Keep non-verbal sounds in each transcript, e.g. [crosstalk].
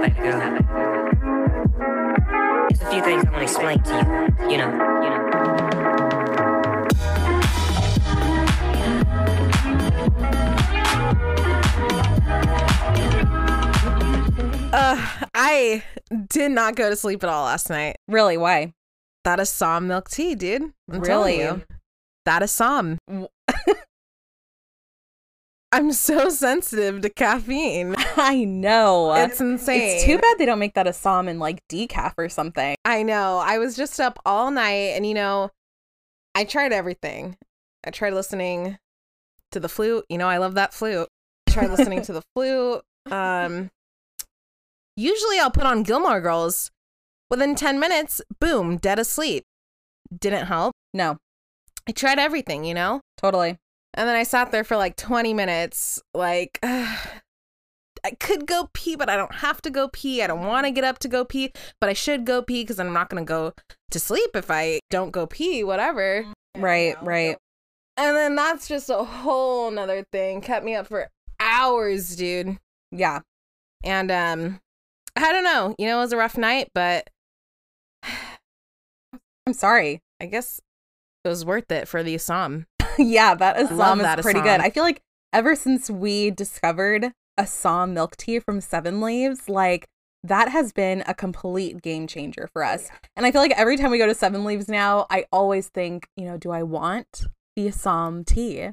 that, baby girl. There's a few things I want to explain to you. You know, you know. Uh, I did not go to sleep at all last night. Really? Why? That is Assam milk tea, dude. I'm telling Really? you. That is Assam. [laughs] I'm so sensitive to caffeine. [laughs] I know. It's insane. It's too bad they don't make that Assam in like decaf or something. I know. I was just up all night and you know, I tried everything. I tried listening to the flute. You know, I love that flute. I tried listening to the [laughs] flute. Um usually I'll put on Gilmore Girls. Within 10 minutes, boom, dead asleep. Didn't help. No, I tried everything, you know? totally. And then I sat there for like 20 minutes, like, [sighs] I could go pee, but I don't have to go pee. I don't want to get up to go pee, but I should go pee because I'm not going to go to sleep if I don't go pee, whatever. Right, right. And then that's just a whole nother thing. Kept me up for hours, dude. Yeah. And, um, I don't know. You know, it was a rough night, but [sighs] I'm sorry. I guess it was worth it for the Assam. [laughs] yeah, that Assam is that pretty Assam. good. I feel like ever since we discovered Assam milk tea from Seven Leaves, like that has been a complete game changer for us. And I feel like every time we go to Seven Leaves now, I always think, you know, do I want the Assam tea?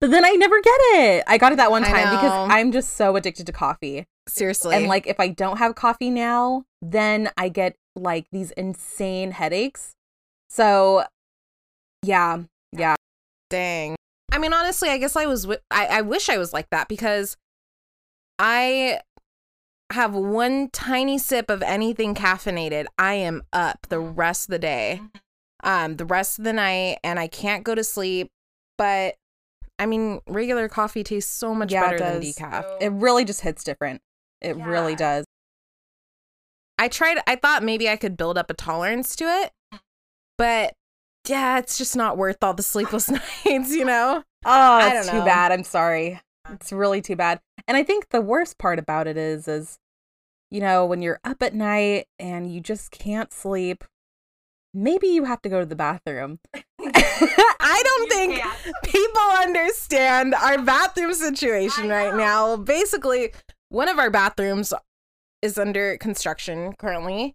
But then I never get it. I got it that one time because. I'm just so addicted to coffee. Seriously. And like if I don't have coffee now, then I get like these insane headaches. So yeah, yeah. Dang. I mean, honestly, I guess I was. wi- I I wish I was like that because I have one tiny sip of anything caffeinated. I am up the mm-hmm. rest of the day, mm-hmm. um, the rest of the night, and I can't go to sleep. But I mean, regular coffee tastes so much Yeah, better than does. decaf. It really just hits different. It really does. I tried. I thought maybe I could build up a tolerance to it, mm. but yeah, it's just not worth all the sleepless [laughs] nights. You know. Oh, it's too know. bad. I'm sorry. It's really too bad. And I think the worst part about it is is you know, when you're up at night and you just can't sleep, maybe you have to go to the bathroom. [laughs] I don't [laughs] think people understand our bathroom situation right now. Basically, one of our bathrooms is under construction currently.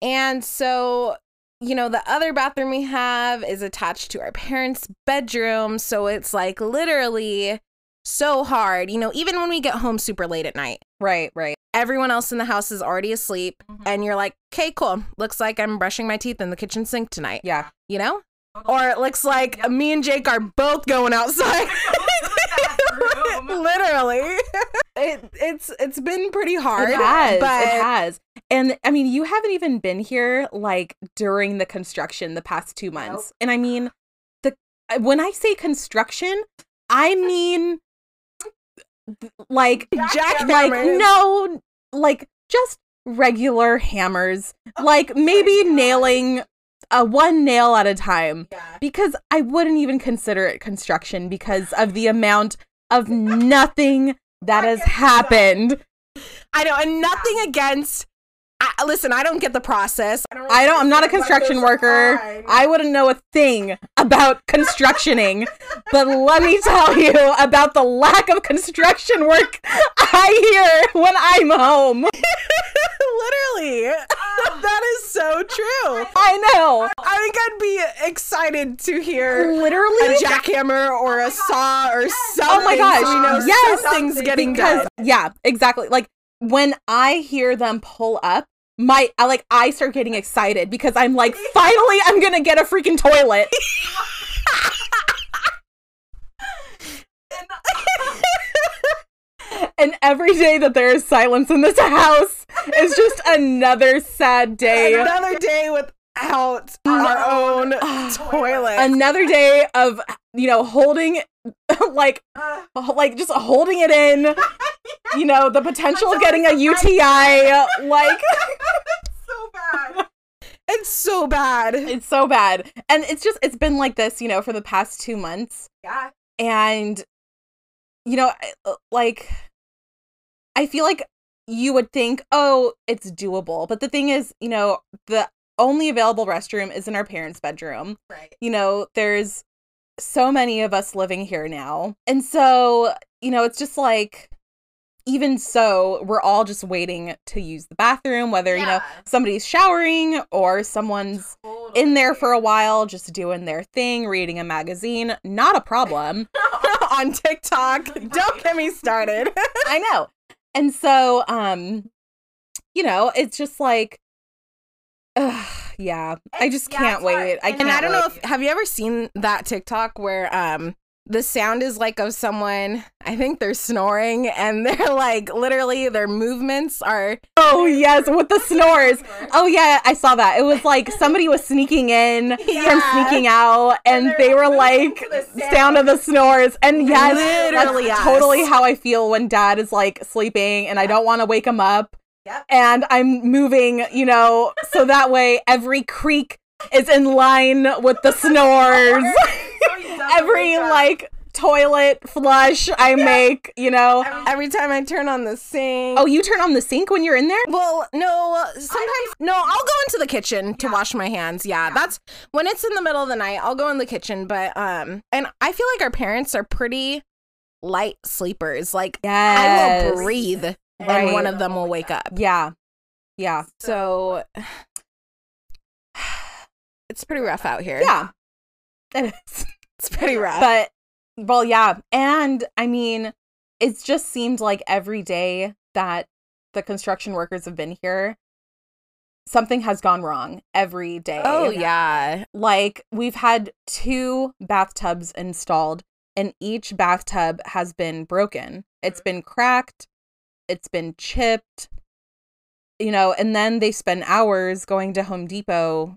And so, you know, the other bathroom we have is attached to our parents' bedroom. So it's like literally so hard. You know, even when we get home super late at night, Right, right. everyone else in the house is already asleep. Mm-hmm. And you're like, okay, cool. Looks like I'm brushing my teeth in the kitchen sink tonight Yeah. you know? Or it looks like me and Jake are both going outside. [laughs] [laughs] Literally. [laughs] It, it's it's been pretty hard. It has. but It has. And I mean, you haven't even been here like during the construction the past two months. And I mean, the uh, when I say construction, I [laughs] mean like Jack like no like just regular hammers. Oh, like maybe nailing a one nail at a time. Because i wouldn't even consider it construction because of the amount of [laughs] nothing that has happened. I know, and nothing against. I, listen, I don't get the process. i don't i'm not a construction worker i wouldn't know a thing about [laughs] constructioning but let me tell you about the lack of construction work i hear when i'm home [laughs] Literally, [laughs] that is so true. i know I think I'd be excited to hear literally a jackhammer or a saw or something. Oh my gosh! we know yes, something's getting because, done. Yeah, exactly. Like when I hear them pull up, my I like I start getting excited because I'm like, finally, I'm gonna get a freaking toilet. [laughs] [laughs] and every day that there is silence in this house is just another sad day. Another day without our own [sighs] toilet. Another day of you know holding [laughs] like like just holding it in [laughs] you know the potential of getting a uti like [laughs] so bad. It's so bad. it's so bad and it's just it's been like this you know for the past two months Yeah. and you know uh, like i feel like you would think, oh, it's doable. But the thing is, you know, the only available restroom is in our parents' bedroom. Right. You know, there's so many of us living here now. And so, you know, it's just like, even so, we're all just waiting to use the bathroom, whether, you know, somebody's showering or someone's in there for a while, just doing their thing, reading a magazine. Not a problem. [laughs] [laughs] on TikTok. [laughs] Don't get me started. I know. And so, um, you know, it's just like, ugh, yeah, I just yeah, can't wait. I And can't. and I don't know if have you ever seen that TikTok where um the sound is like of someone I think they're snoring and [laughs] they're like literally their movements are Oh yes, with the snores. Oh yeah, I saw that. It was like somebody was sneaking in [laughs] from sneaking out, and, they're, they were like, like moving to the sound of the snores. And yes, Literally, that's yes. totally how I feel when Dad is like sleeping, and I don't want to wake him up. Yep. And I'm moving, you know, so that way every creak is in line with the [laughs] snores. So [laughs] every like toilet flush I make, you know. every time I turn on the sink. Oh, you turn on the sink when you're in there? Well, no, sometimes no, I'll go into the kitchen to wash my hands. Yeah, that's when it's in the middle of the night, I'll go in the kitchen, but um and I feel like our parents are pretty light sleepers. Like I will breathe and one of them will wake up. Yeah. Yeah. So [sighs] it's pretty rough out here. Yeah. It is. [laughs] It's pretty rough. But well, yeah. And I mean, it's just seemed like every day that the construction workers have been here, something has gone wrong every day. oh yeah. Like we've had two bathtubs installed and each bathtub has been broken. It's mm-hmm. been cracked, it's been chipped, you know, and then they spend hours going to Home Depot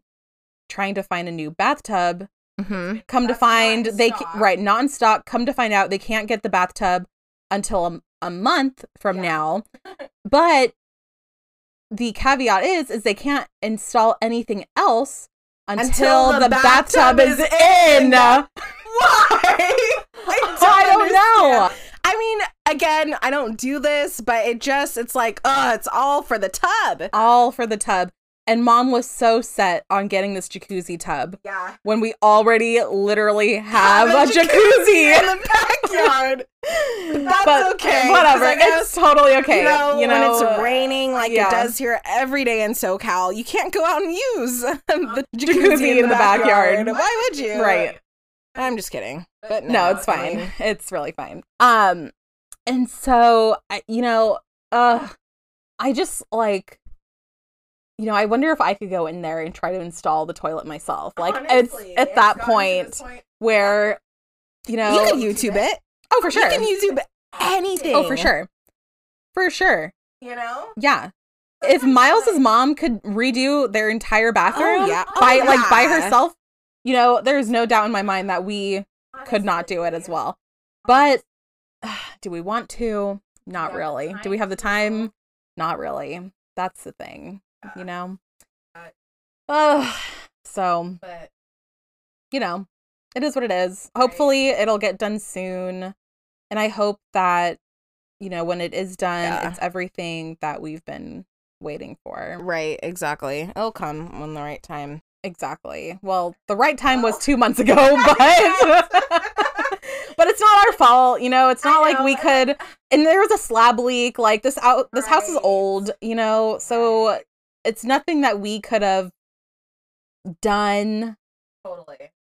trying to find a new bathtub. hmm Come to That's not find in they ca- right not in stock. Come to find out they can't get the bathtub until a, a month from Yeah. now. But the caveat is is they can't install anything else until, Until the, the bathtub, bathtub is is in. in. [laughs] Why? [laughs] I don't know. I mean, again, I don't do this, but it just it's like, oh, it's all for the tub. All for the tub. And mom was so set on getting this jacuzzi tub Yeah. when we already literally have, Have a jacuzzi. in the [laughs] backyard. That's but okay. Whatever. I It's totally okay. You know, you know, when it's raining like yeah. it does here every day in SoCal, you can't go out and use [laughs] the jacuzzi, Jacuzzi in, the, backyard. backyard. Why would you? Right. I'm just kidding. But no, no, it's I fine. mean, It's really fine. Um, and so you know, uh, I just like, you know, I wonder if I could go in there and try to install the toilet myself. Like, Honestly, it's at that gotten point where, you know, you can YouTube it. oh for sure, You can YouTube anything. oh for sure, for sure, You know? yeah. If Miles's mom could redo their entire bathroom, Oh, yeah. by Oh, like by herself, you know, there's no doubt in my mind that we could not do it as well. But [sighs] do we want to? Not Yeah, really. Do we have the time? Not really. That's the thing, you know. Uh, Oh, so But you know, it is what it is. Hopefully, it'll get done soon, and I hope that you know when it is done, Yeah. it's everything that we've been waiting for. Right, exactly. It'll come when the right time. Exactly. Well, the right time was two months ago, [laughs] [laughs] but but it's not our fault. You know, it's not like we could. [laughs] And there was a slab leak. Like this out. This house is old. You know, so Right. it's nothing that we could have done totally.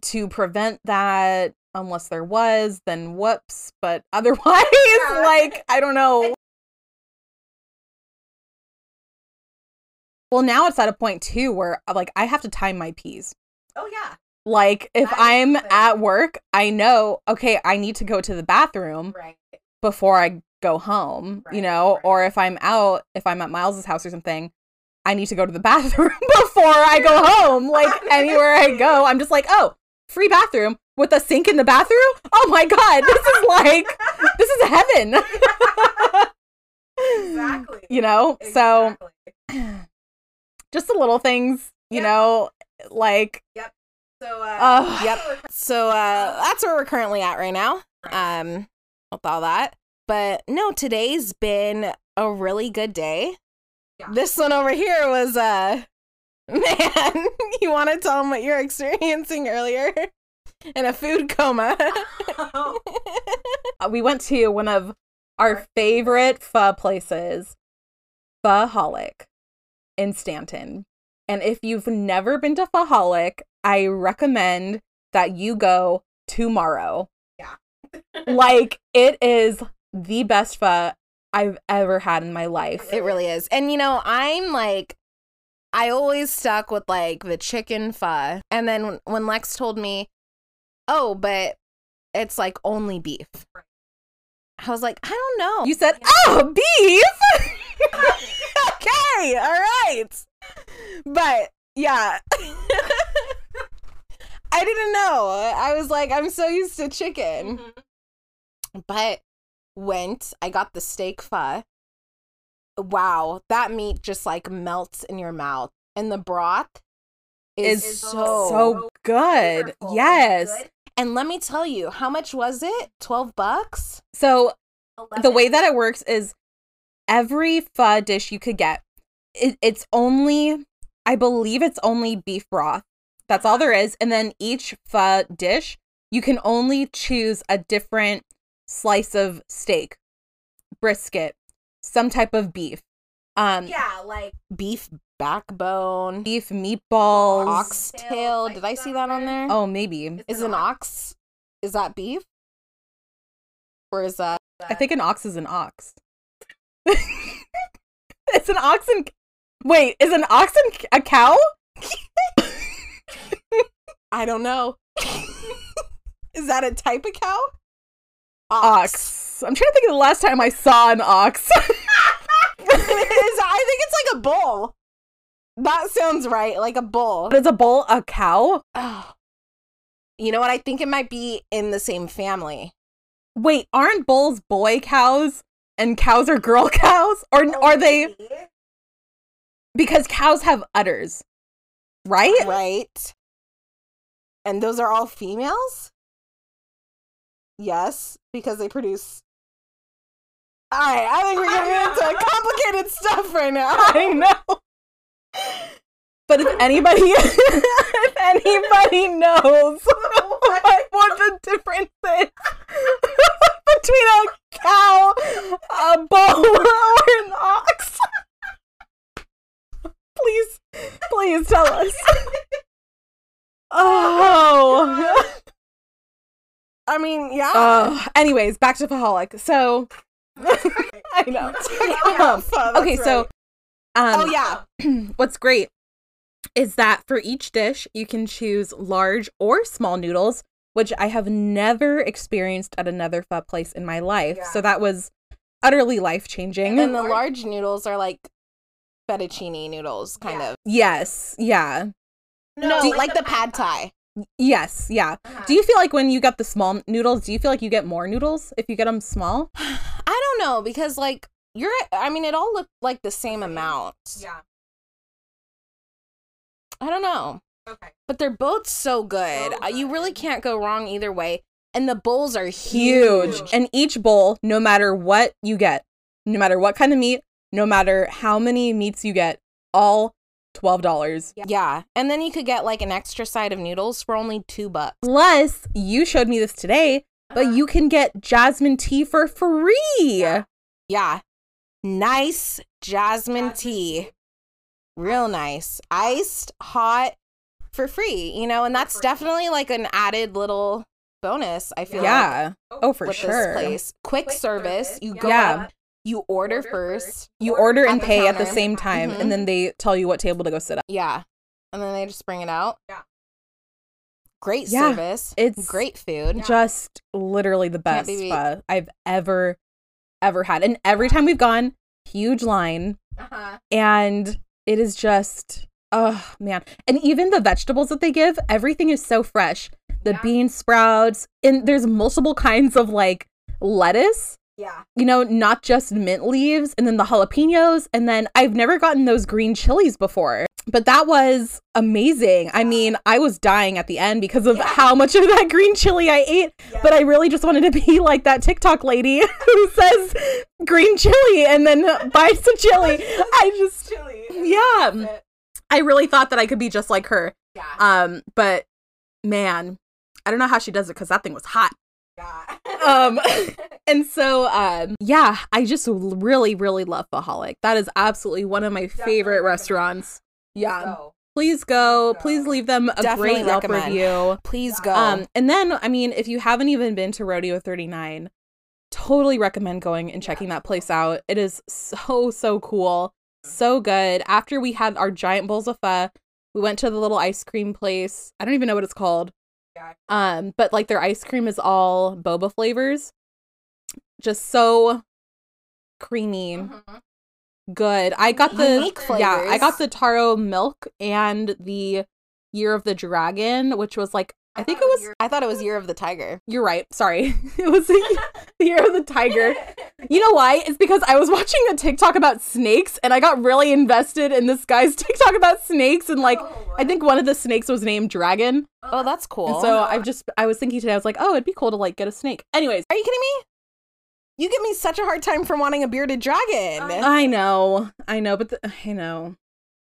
to prevent that. Unless there was, then whoops. But [laughs] otherwise, Yeah. like I don't know. Well, now it's at a point too where uh, like I have to time my peas. Oh yeah. Like if I'm at work, I know, okay, I need to go to the bathroom Right. before I go home, you know, right. or if I'm out, if I'm at Miles's house or something, I need to go to the [laughs] bathroom before I go [laughs] home. Like anywhere I go, I'm just like, "Oh, free bathroom with a sink in the bathroom? Oh my god, this is [laughs] like this is heaven." Exactly. You know? So [clears throat] just the little things, you know, like So uh Ugh. Yep. So uh that's where we're currently at right now. Um with all that. But no, today's been a really good day. Yeah. This one over here was uh [laughs] man, [laughs] you want to tell them what you're experiencing earlier in a food coma. [laughs] Uh, we went to one of our favorite pho places, Phoholic in Stanton. And if you've never been to Phoholic, I recommend that you go tomorrow. Yeah. like it is the best pho I've ever had in my life. It really is. And you know, I'm like I always stuck with like the chicken pho. And then when- when Lex told me, "Oh, but it's like only beef." I was like, "I don't know." You said, "Oh, beef." [laughs] [laughs] okay, all right. But yeah. [laughs] I didn't know. I was like, I'm so used to chicken. Mm-hmm. But went, I got the steak pho. Wow, that meat just like melts in your mouth. And the broth is, Is so, so good. Yes. good. And let me tell you, how much was it? 12 bucks? So the way that it works is every pho dish you could get, it, it's only, I believe it's only beef broth. That's all there is. And then each pho dish, you can only choose a different slice of steak, brisket, some type of beef, um, Yeah, like Beef backbone, beef meatballs. oxtail. Did I see that on there? Oh, maybe. Is an ox? Is that beef? Or is that? I think an ox is an ox. [laughs] [laughs] it's an ox and wait, is an ox and a cow? I don't know. [laughs] is that a type of cow? Ox. I'm trying to think of the last time I saw an ox. [laughs] It is- I think it's like a bull. That sounds right, like a bull. But is a bull a cow? Oh. You know what? I think it might be in the same family. Wait, aren't bulls boy cows and cows are girl [laughs] cows? Or Oh, are they because cows have udders? Right? Right? And those are all females? Yes, because they produce. All right, I think we're getting into [laughs] complicated stuff right now. [laughs] I know. But if anybody [laughs] if anybody knows what, what the difference is between a cow, a bull, or an ox, please, please tell us. Oh. I mean, yeah. Oh. Anyways, back to Phoholic. So [laughs] I know. [laughs] [laughs] Um, okay, so um, oh yeah, [clears throat] what's great is that for each dish you can choose large or small noodles which i have never experienced at another pho place in my life so that was utterly life changing and the large noodles are like fettuccine noodles, kind Yeah. of. yes yeah No, like, the pad thai. Yes yeah Uh-huh. do you feel like when you get the small noodles do you feel like you get more noodles if you get them small [sighs] I don't know because like you're. I mean, it all looked like the same amount. Yeah. I don't know. Okay. but they're both so good. So Uh, you really can't go wrong either way. And the bowls are huge. huge and each bowl no matter what you get no matter what kind of meat no matter how many meats you get all $12 Yeah. And then you could get like an extra side of noodles for only two bucks. Plus, you showed me this today, but Uh-huh. you can get jasmine tea for free. Yeah. Yeah. Nice jasmine, tea. Real nice. Iced, hot, for free, you know, and that's definitely like an added little bonus, I feel like. Yeah. Oh, for sure. place. Quick, Quick service. service, You go Yeah. up, you order, Order first. first. You order and At the pay at the same time, Mhm. and then they tell you what table to go sit at. Yeah. And then they just bring it out. Yeah. Great Yeah, service. it's great food. Just literally the best be pho I've ever, ever had. And every time we've gone, huge line, Uh-huh. and it is just, oh man. And even the vegetables that they give, everything is so fresh. The Yeah. bean sprouts, and there's multiple kinds of like lettuce. Yeah. you know, not just mint leaves and then the jalapenos. And then I've never gotten those green chilies before. but that was amazing. I mean, I was dying at the end because of how much of that [laughs] green chili I ate. But I really just wanted to be like that TikTok lady [laughs] who says green chili and then bites the chili. [laughs] I just, Chili. yeah, I really thought that I could be just like her. Yeah. Um, but man, I don't know how she does it because that thing was hot. Yeah. [laughs] Um, [laughs] and so, um, yeah, I just really, really love Phoholic That is absolutely one of my favorite restaurants. Yeah, So, please go. Please leave them a Definitely great Yelp recommend. review. Please go. Um, and then, I mean, if you haven't even been to Rodeo 39, totally recommend going and checking that place out. It is so, so cool. So good. After we had our giant bowls of pho, we went to the little ice cream place. I don't even know what it's called. Um, but like their ice cream is all boba flavors. Just so creamy mhm. good. I got the yeah, I got the taro milk and the Year of the Dragon, which was like I think it was. I thought it was Year of the Tiger. You're right. Sorry, [laughs] it was the [laughs] Year of the Tiger. You know why? It's because I was watching a TikTok about snakes, and I got really invested in this guy's [laughs] TikTok about snakes, and like Oh, I think one of the snakes was named Dragon. Oh, that's cool. And so I've just I was thinking today, I was like, oh, it'd be cool to like get a snake. Anyways, Are you kidding me? You give me such a hard time for wanting a bearded dragon. I know, I know, but the, I know.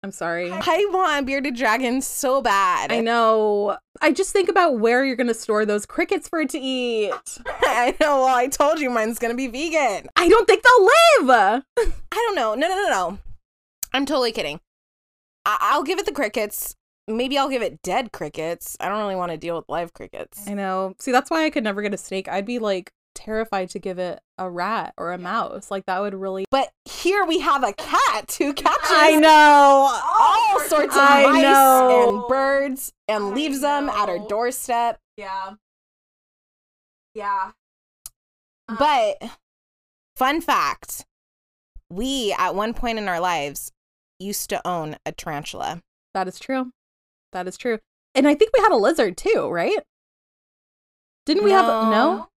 I'm sorry. I want bearded dragon so bad. I know. I just think about where you're gonna store those crickets for it to eat. [laughs] I know. Well, I told you mine's gonna be vegan. I don't think they'll live. [laughs] I don't know. No, no, no, no. I'm totally kidding. I- I'll give it the crickets. Maybe I'll give it dead crickets. I don't really want to deal with live crickets. I know. See, that's why I could never get a snake. I'd be like terrified to give it a rat or a mouse. Like that would really. But here we have a cat who catches I know. all sorts of I mice know. and birds and I leaves them at our doorstep. Yeah. Yeah. Uh, But fun fact, we at one point in our lives used to own a tarantula. That is true. That is true. And I think we had a lizard too, right? Didn't we have no?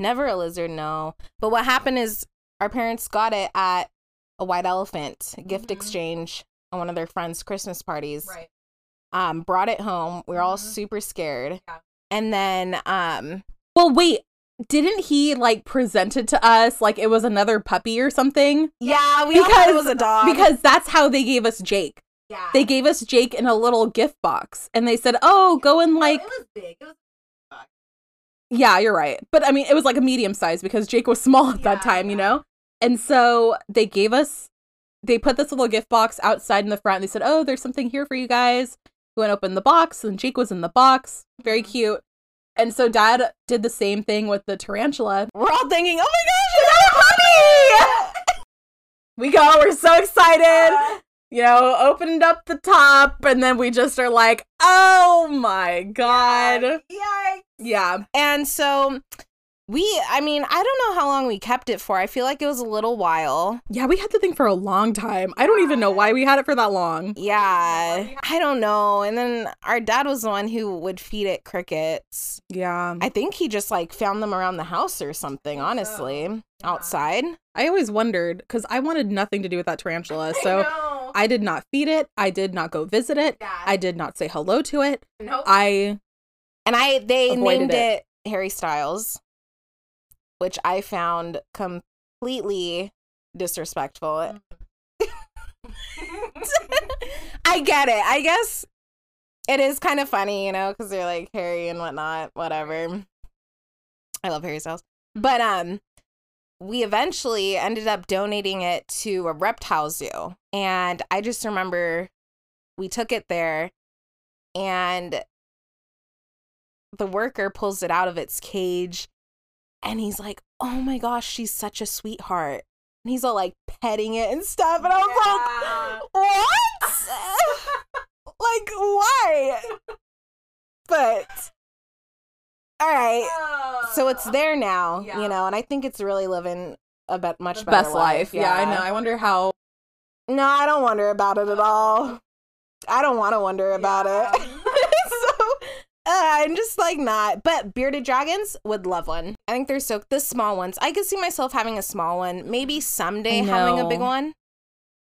Never a lizard, no. But what happened is our parents got it at a white elephant gift Mhm. exchange on one of their friends' Christmas parties. Right. Um, brought it home. We were all Mhm. super scared. Yeah. And then um Well, wait. Didn't he like present it to us like it was another puppy or something? Yeah, we all thought it was a dog. Because that's how they gave us Jake. Yeah. They gave us Jake in a little gift box and they said, "Oh, go and No, like it was big. It was Yeah, you're right. But I mean, it was like a medium size because Jake was [laughs] small at that Yeah, time, you know? And so they gave us, they put this little gift box outside in the front. And they said, Oh, there's something here for you guys. We went open the box and Jake was in the box. Very Mhm. cute. And so dad did the same thing with the tarantula. we're all thinking, "Oh my gosh, a puppy!" [laughs] We go, we're so excited. You know, opened up the top and then we just are like, Oh my God. Yikes. Yeah. And so we I mean, I don't know how long we kept it for. I feel like it was a little while. Yeah, we had the thing for a long time. I don't even know why we had it for that long. Yeah. I don't know. And then our dad was the one who would feed it crickets. Yeah. I think he just like found them around the house or something, honestly. Outside. I always wondered because I wanted nothing to do with that tarantula. [laughs] So. I did not feed it. I did not go visit it. Yeah. I did not say hello to it. Nope. I And I they named it. it. Harry Styles, which I found completely disrespectful. [laughs] I get it. I guess it is kind of funny, you know, because they're like Harry and whatnot, whatever. I love Harry Styles. But um we eventually ended up donating it to a reptile zoo. And I just remember we took it there and the worker pulls it out of its cage and he's like, Oh my gosh, she's such a sweetheart. And he's all like petting it and stuff. And I was like, what? [laughs] like, why? But, all right. So it's there now, Yeah. you know, and I think it's really living a bit much The better best life. Yeah. I know. I wonder how. No, I don't wonder about it at all. I don't want to wonder about Yeah. it. [laughs] [laughs] so uh, I'm just like not. But bearded dragons would love one. I think they're so the small ones. I could see myself having a small one. Maybe someday having a big one.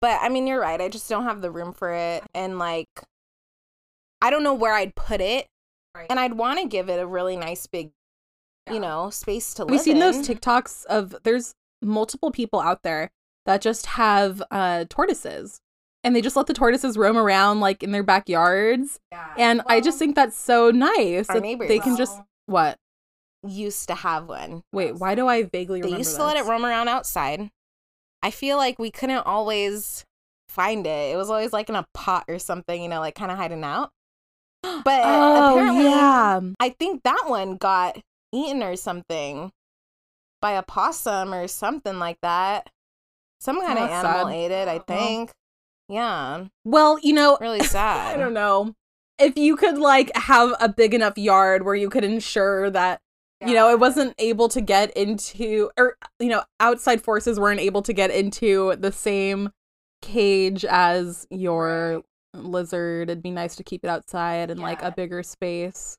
But I mean, you're right. I just don't have the room for it. And like, I don't know where I'd put it. Right. And I'd want to give it a really nice big, Yeah. you know, space to live We've seen in. those TikToks of there's multiple people out there that just have uh tortoises and they just let the tortoises roam around like in their backyards. Yeah. And I just think that's so nice. Our that neighbors. They can just what? used to have one. Wait, why do I vaguely remember? They used to let it roam around outside. I feel like we couldn't always find it. It was always like in a pot or something, you know, like kind of hiding out. [gasps] But Oh apparently, yeah. I think that one got eaten or something by a possum or something like that. Some kind of animal sad. ate it, I Well. think. Yeah, Well, you know, really [laughs] sad. I don't know. If you could like have a big enough yard where you could ensure that you know it wasn't able to get into or you know outside forces weren't able to get into the same cage as your lizard it'd be nice to keep it outside in like a bigger space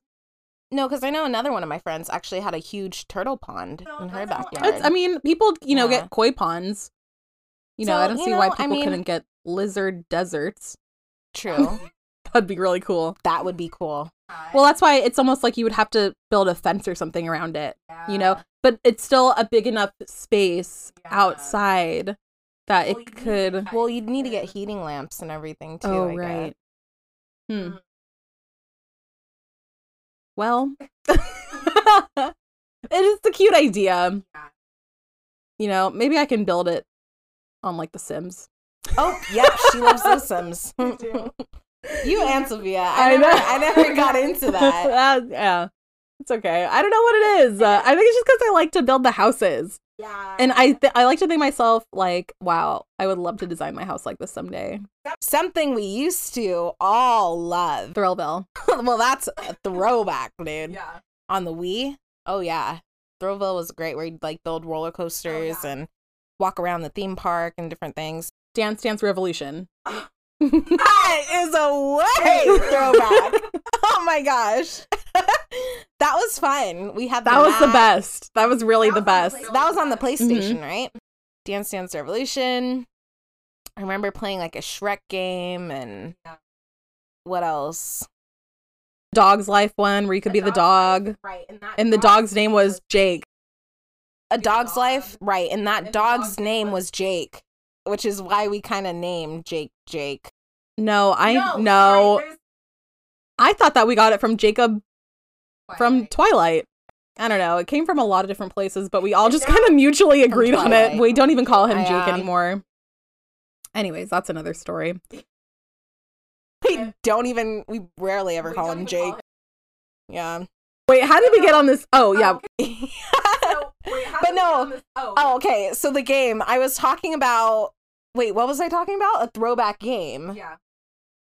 No, because I know another one of my friends actually had a huge turtle pond No, in her backyard. it's, i mean people you know Yeah. get koi ponds you know So, i don't you see why know, I people mean- couldn't get lizard deserts True. [laughs] that'd be really cool that would be cool. well that's why it's almost like you would have to build a fence or something around it you know but it's still a big enough space Yeah. outside that Well, it could Well, you'd need to get heating lamps and everything too. oh I right hmm Mm. well [laughs] [laughs] it is a cute idea you know maybe i can build it on like the sims. Oh, yeah, she loves those Sims. [laughs] You and Sophia. I, never, I never got into that. Uh, yeah it's okay i don't know what it is uh, i think it's just because i like to build the houses Yeah. and i th- i like to think myself like wow i would love to design my house like this someday Something we used to all love. thrillville [laughs] well, that's a throwback, dude. Yeah. On the Wii. Oh yeah, Throwville was great. Where you'd like build roller oh, coasters yeah. and walk around the theme park and different things. dance dance revolution [gasps] That is a way [laughs] throwback. oh my gosh, that was fun. We had that was the best that was really That the was best on That was on the. PlayStation, mm-hmm. right? Dance Dance Revolution. I remember playing like a Shrek game and what else? dog's life one where you could be the dog life, Right. And, that and the dog's name was jake A Dog's dog. Life, right? And that And dog's dog's name name was was- Jake, which is why we kind of named Jake Jake. no i no. no, sorry, i thought that we got it from jacob from Twilight. twilight i don't know it came from a lot of different places but we all just now- kind of mutually agreed on it we don't even call him I, jake um, anymore anyways that's another story We don't even. We rarely ever We call him even call Jake. Yeah. wait how did we get on this oh yeah Okay. [laughs] So, wait, But did we get no. this- Oh. oh, okay. So the game I was talking about. Wait, what was I talking about? A throwback game. Yeah.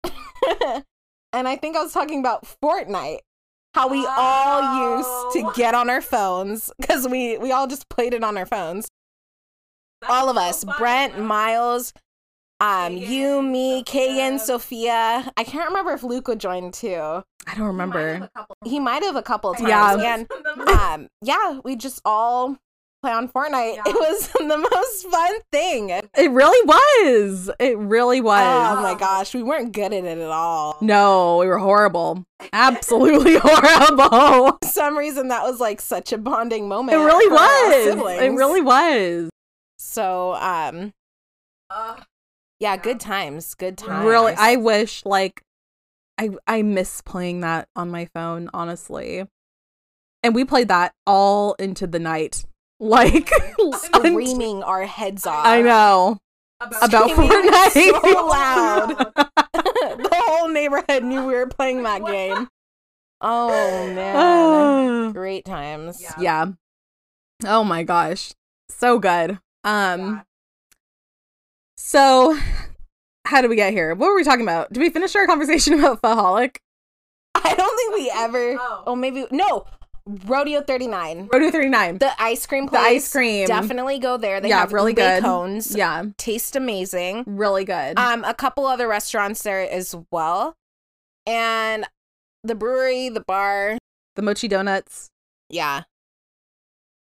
[laughs] and I think I was talking about Fortnite. How we all used to Oh. get on our phones because we we all just played it on our phones. That all of so us, fun. Brent, Miles, um, you, Kagan, me, Kagan, Sophia. Sophia. I can't remember if Luke would join too. i don't You might remember have a couple He might have a couple times. Yeah. And [laughs] um, yeah, we just all play on Fortnite. [laughs] Yeah. It was [laughs] the most fun thing. it really was it really was Oh my gosh, we weren't good at it at all. no we were horrible absolutely [laughs] horrible For some reason, that was like such a bonding moment. It really was. It really was. So, um, Uh, yeah, Yeah. good times. Good times. Really, I wish like I I miss playing that on my phone, honestly. And we played that all into the night. Like [laughs] [laughs] unt- screaming our heads off. I know about Screaming Fortnite. so [laughs] loud. the whole neighborhood knew we were playing that game. Oh [sighs] man, great times. Yeah. yeah. Oh my gosh. So good. Um Yeah. so how did we get here? What were we talking about? Did we finish our conversation about Phoholic? I don't think we ever. Oh. Oh, maybe no. Rodeo 39. Rodeo 39. The ice cream The ice cream. Definitely go there. They Yeah, have really good. cones. Yeah, Taste amazing. really good. Um, a couple other restaurants there as well. And the brewery, the bar. the mochi donuts. Yeah.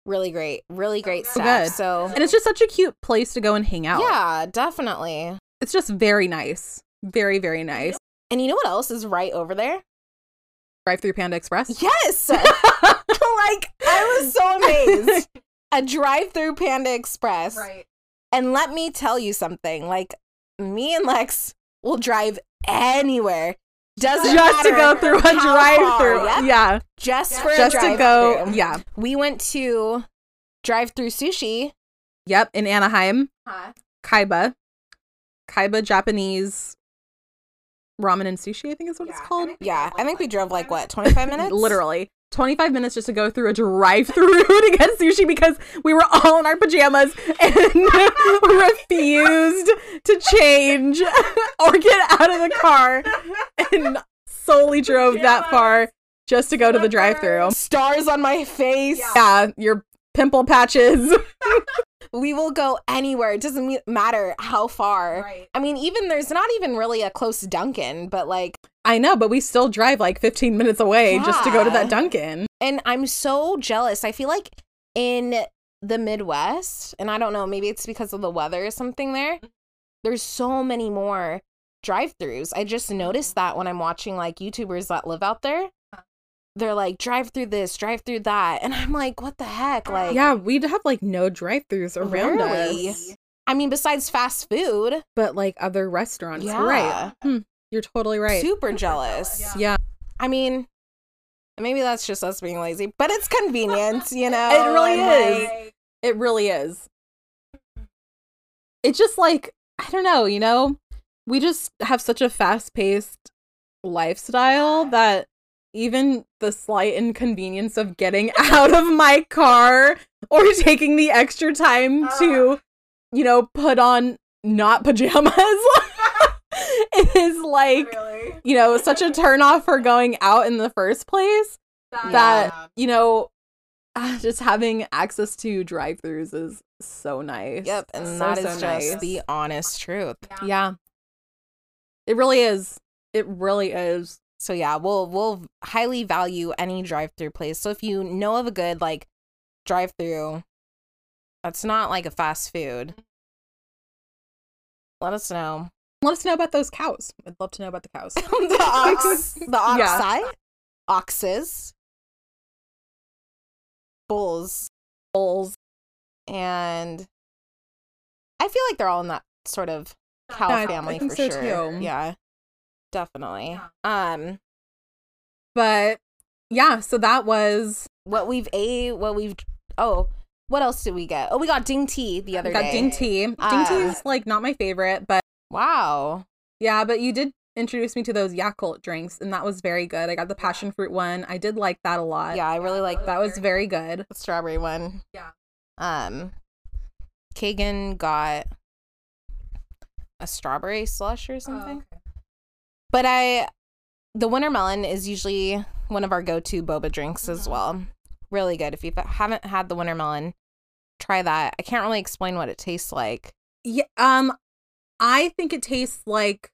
Really great. Really great So stuff. good. So And it's just such a cute place to go and hang out. Yeah, definitely. It's just very nice. Very, very nice. And you know what else is right over there? Drive through Panda Express. Yes. [laughs] like I was so amazed. A drive-through Panda Express. Right. And let me tell you something. Like me and Lex will drive anywhere. Doesn't Just to go through a drive through. Yep. Yeah. Just for Just to go. Yeah. We went to drive-through sushi. Yep. In Anaheim. Huh? Kaiba. Kaiba Japanese ramen and sushi, I think is what it's Yeah, I call called. think- Yeah, I think we drove like what, 25 [laughs] minutes? Literally. 25 minutes just to go through a drive through [laughs] to get sushi because we were all in our pajamas and [laughs] refused to change or get out of the car and solely drove that far just to go to the drive through. Stars on my face. Yeah. Yeah, your pimple patches. We will go anywhere. It doesn't matter how far. Right. I mean, even there's not even really a close Dunkin', but like, I know, but we still drive like 15 minutes away just to go to that Dunkin'. and I'm so jealous. I feel like in the Midwest, and I don't know, maybe it's because of the weather or something there, there's so many more drive throughs. I just noticed mm-hmm. that when I'm watching like YouTubers that live out there. They're like, drive through this, drive through that. And I'm like, what the heck? Like, Yeah, we'd have like no drive throughs around Really? us. I mean, besides fast food, But like other restaurants. Yeah. Right. Hmm, you're totally right. super jealous. Yeah. [laughs] Yeah. I mean, maybe that's just us being lazy, but it's convenient, you [laughs] know? It really and, is. like, It really is. It's just like, I don't know, you know, we just have such a fast paced lifestyle Yeah. that even the slight inconvenience of getting [laughs] out of my car or taking the extra time to, you know, put on not pajamas [laughs] is like, Really? you know, such a turnoff for going out in the first place that you know ah, just having access to drive-throughs is so nice. Yep, and So, that is so just nice. the honest truth. yeah. It really is. It really is So yeah, we'll we'll highly value any drive-through place. So if you know of a good like drive-through that's not like a fast food, let us know. let us know about those cows i'd love to know about the cows [laughs] [laughs] the ox, the Yeah. oxi, oxes, bulls, bulls and I feel like they're all in that sort of cow Yeah, I- I family for so sure. too. Yeah, definitely. Yeah. Um, but yeah so that was what we've ate, what we've oh, what else did we get? Oh, we got ding tea the other we got day. ding tea ding Uh, tea's like not my favorite but Wow. yeah but you did introduce me to those yakult drinks and that was very good i got the passion fruit one i did like that a lot Yeah, I really like that was very good the strawberry one. Yeah. Um, Kagan got a strawberry slush or something. But I, the winter melon is usually one of our go-to boba drinks as Mhm. well. Really good. If you haven't had the winter melon, try that. I can't really explain what it tastes like. Yeah, um, I think it tastes like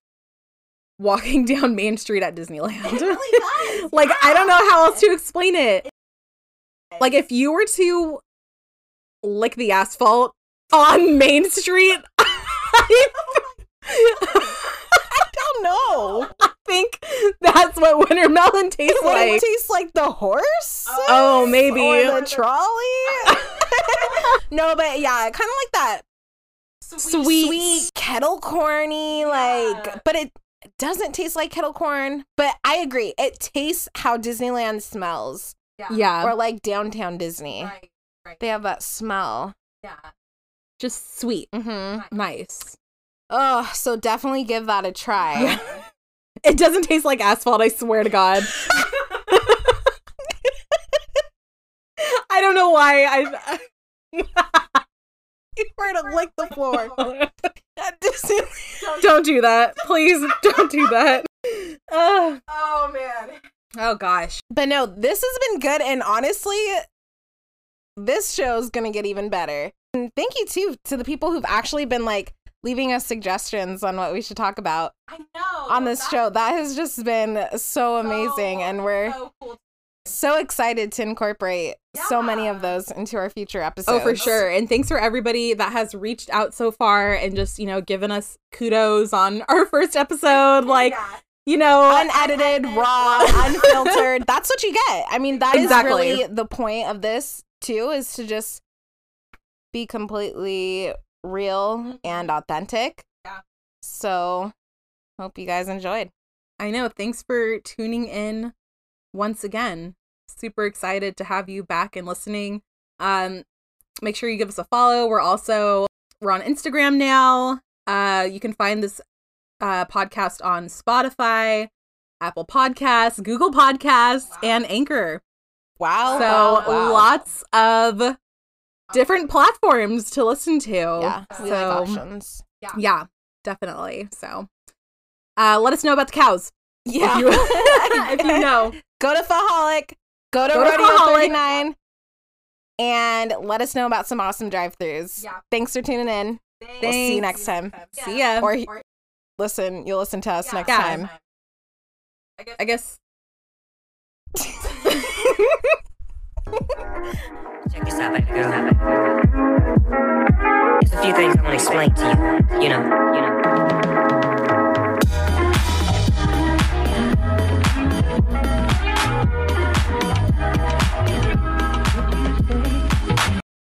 walking [laughs] down Main Street at Disneyland. Really [laughs] does, like I don't know how else to explain it. Like if you were to lick the asphalt on Main Street, [laughs] I, I don't know. [laughs] I think that's what winter melon tastes Would like. it taste like the horse? Oh, maybe. Or the trolley? [laughs] no, but yeah, kind of like that Sweet. sweet kettle corny, like, but it doesn't taste like kettle corn. But I agree, it tastes how Disneyland smells, Yeah, or like downtown Disney. Right. Right. They have that smell. Yeah. just sweet, Mm-hmm. nice. Oh, so definitely give that a try. [laughs] It doesn't taste like asphalt. I swear to God. [laughs] I don't know why I. you [laughs] were to lick the floor don't do that, please. Don't do that. Oh man. oh gosh. But no, this has been good, and honestly, this show's gonna get even better. And thank you too to the people who've actually been like leaving us suggestions on what we should talk about I know. on this show. That has just been so amazing, so- and we're so cool. so excited to incorporate so many of those into our future episodes. Oh, for sure. And thanks for everybody that has reached out so far and just, you know, given us kudos on [laughs] our first episode. Like, Yeah. you know, Unedited, raw, [laughs] unfiltered. That's what you get. I mean, that is Exactly. really the point of this too, is to just be completely real and authentic. Yeah. So hope you guys enjoyed. I know. Thanks for tuning in once again. Super excited to have you back and listening. Um, make sure you give us a follow. We're also we're on Instagram now. Uh, you can find this uh, podcast on Spotify, Apple Podcasts, Google Podcasts, Wow. and Anchor. Wow. so wow, lots of different platforms to listen to. Yeah. We like So options. yeah, definitely. So uh, let us know about the cows. Yeah. If you, [laughs] if you know. Go to Phoholic. Go to Go Rodeo Phoholic. 39. And let us know about some awesome drive-throughs. Yeah. Thanks for tuning in. Thanks. We'll see you Thanks. next time. See ya. Or listen, you'll listen to us Yeah. next Yeah. time. I guess I guess [laughs] [laughs] Check this out, baby girl. There's a few things I want to explain to you. You know, you know.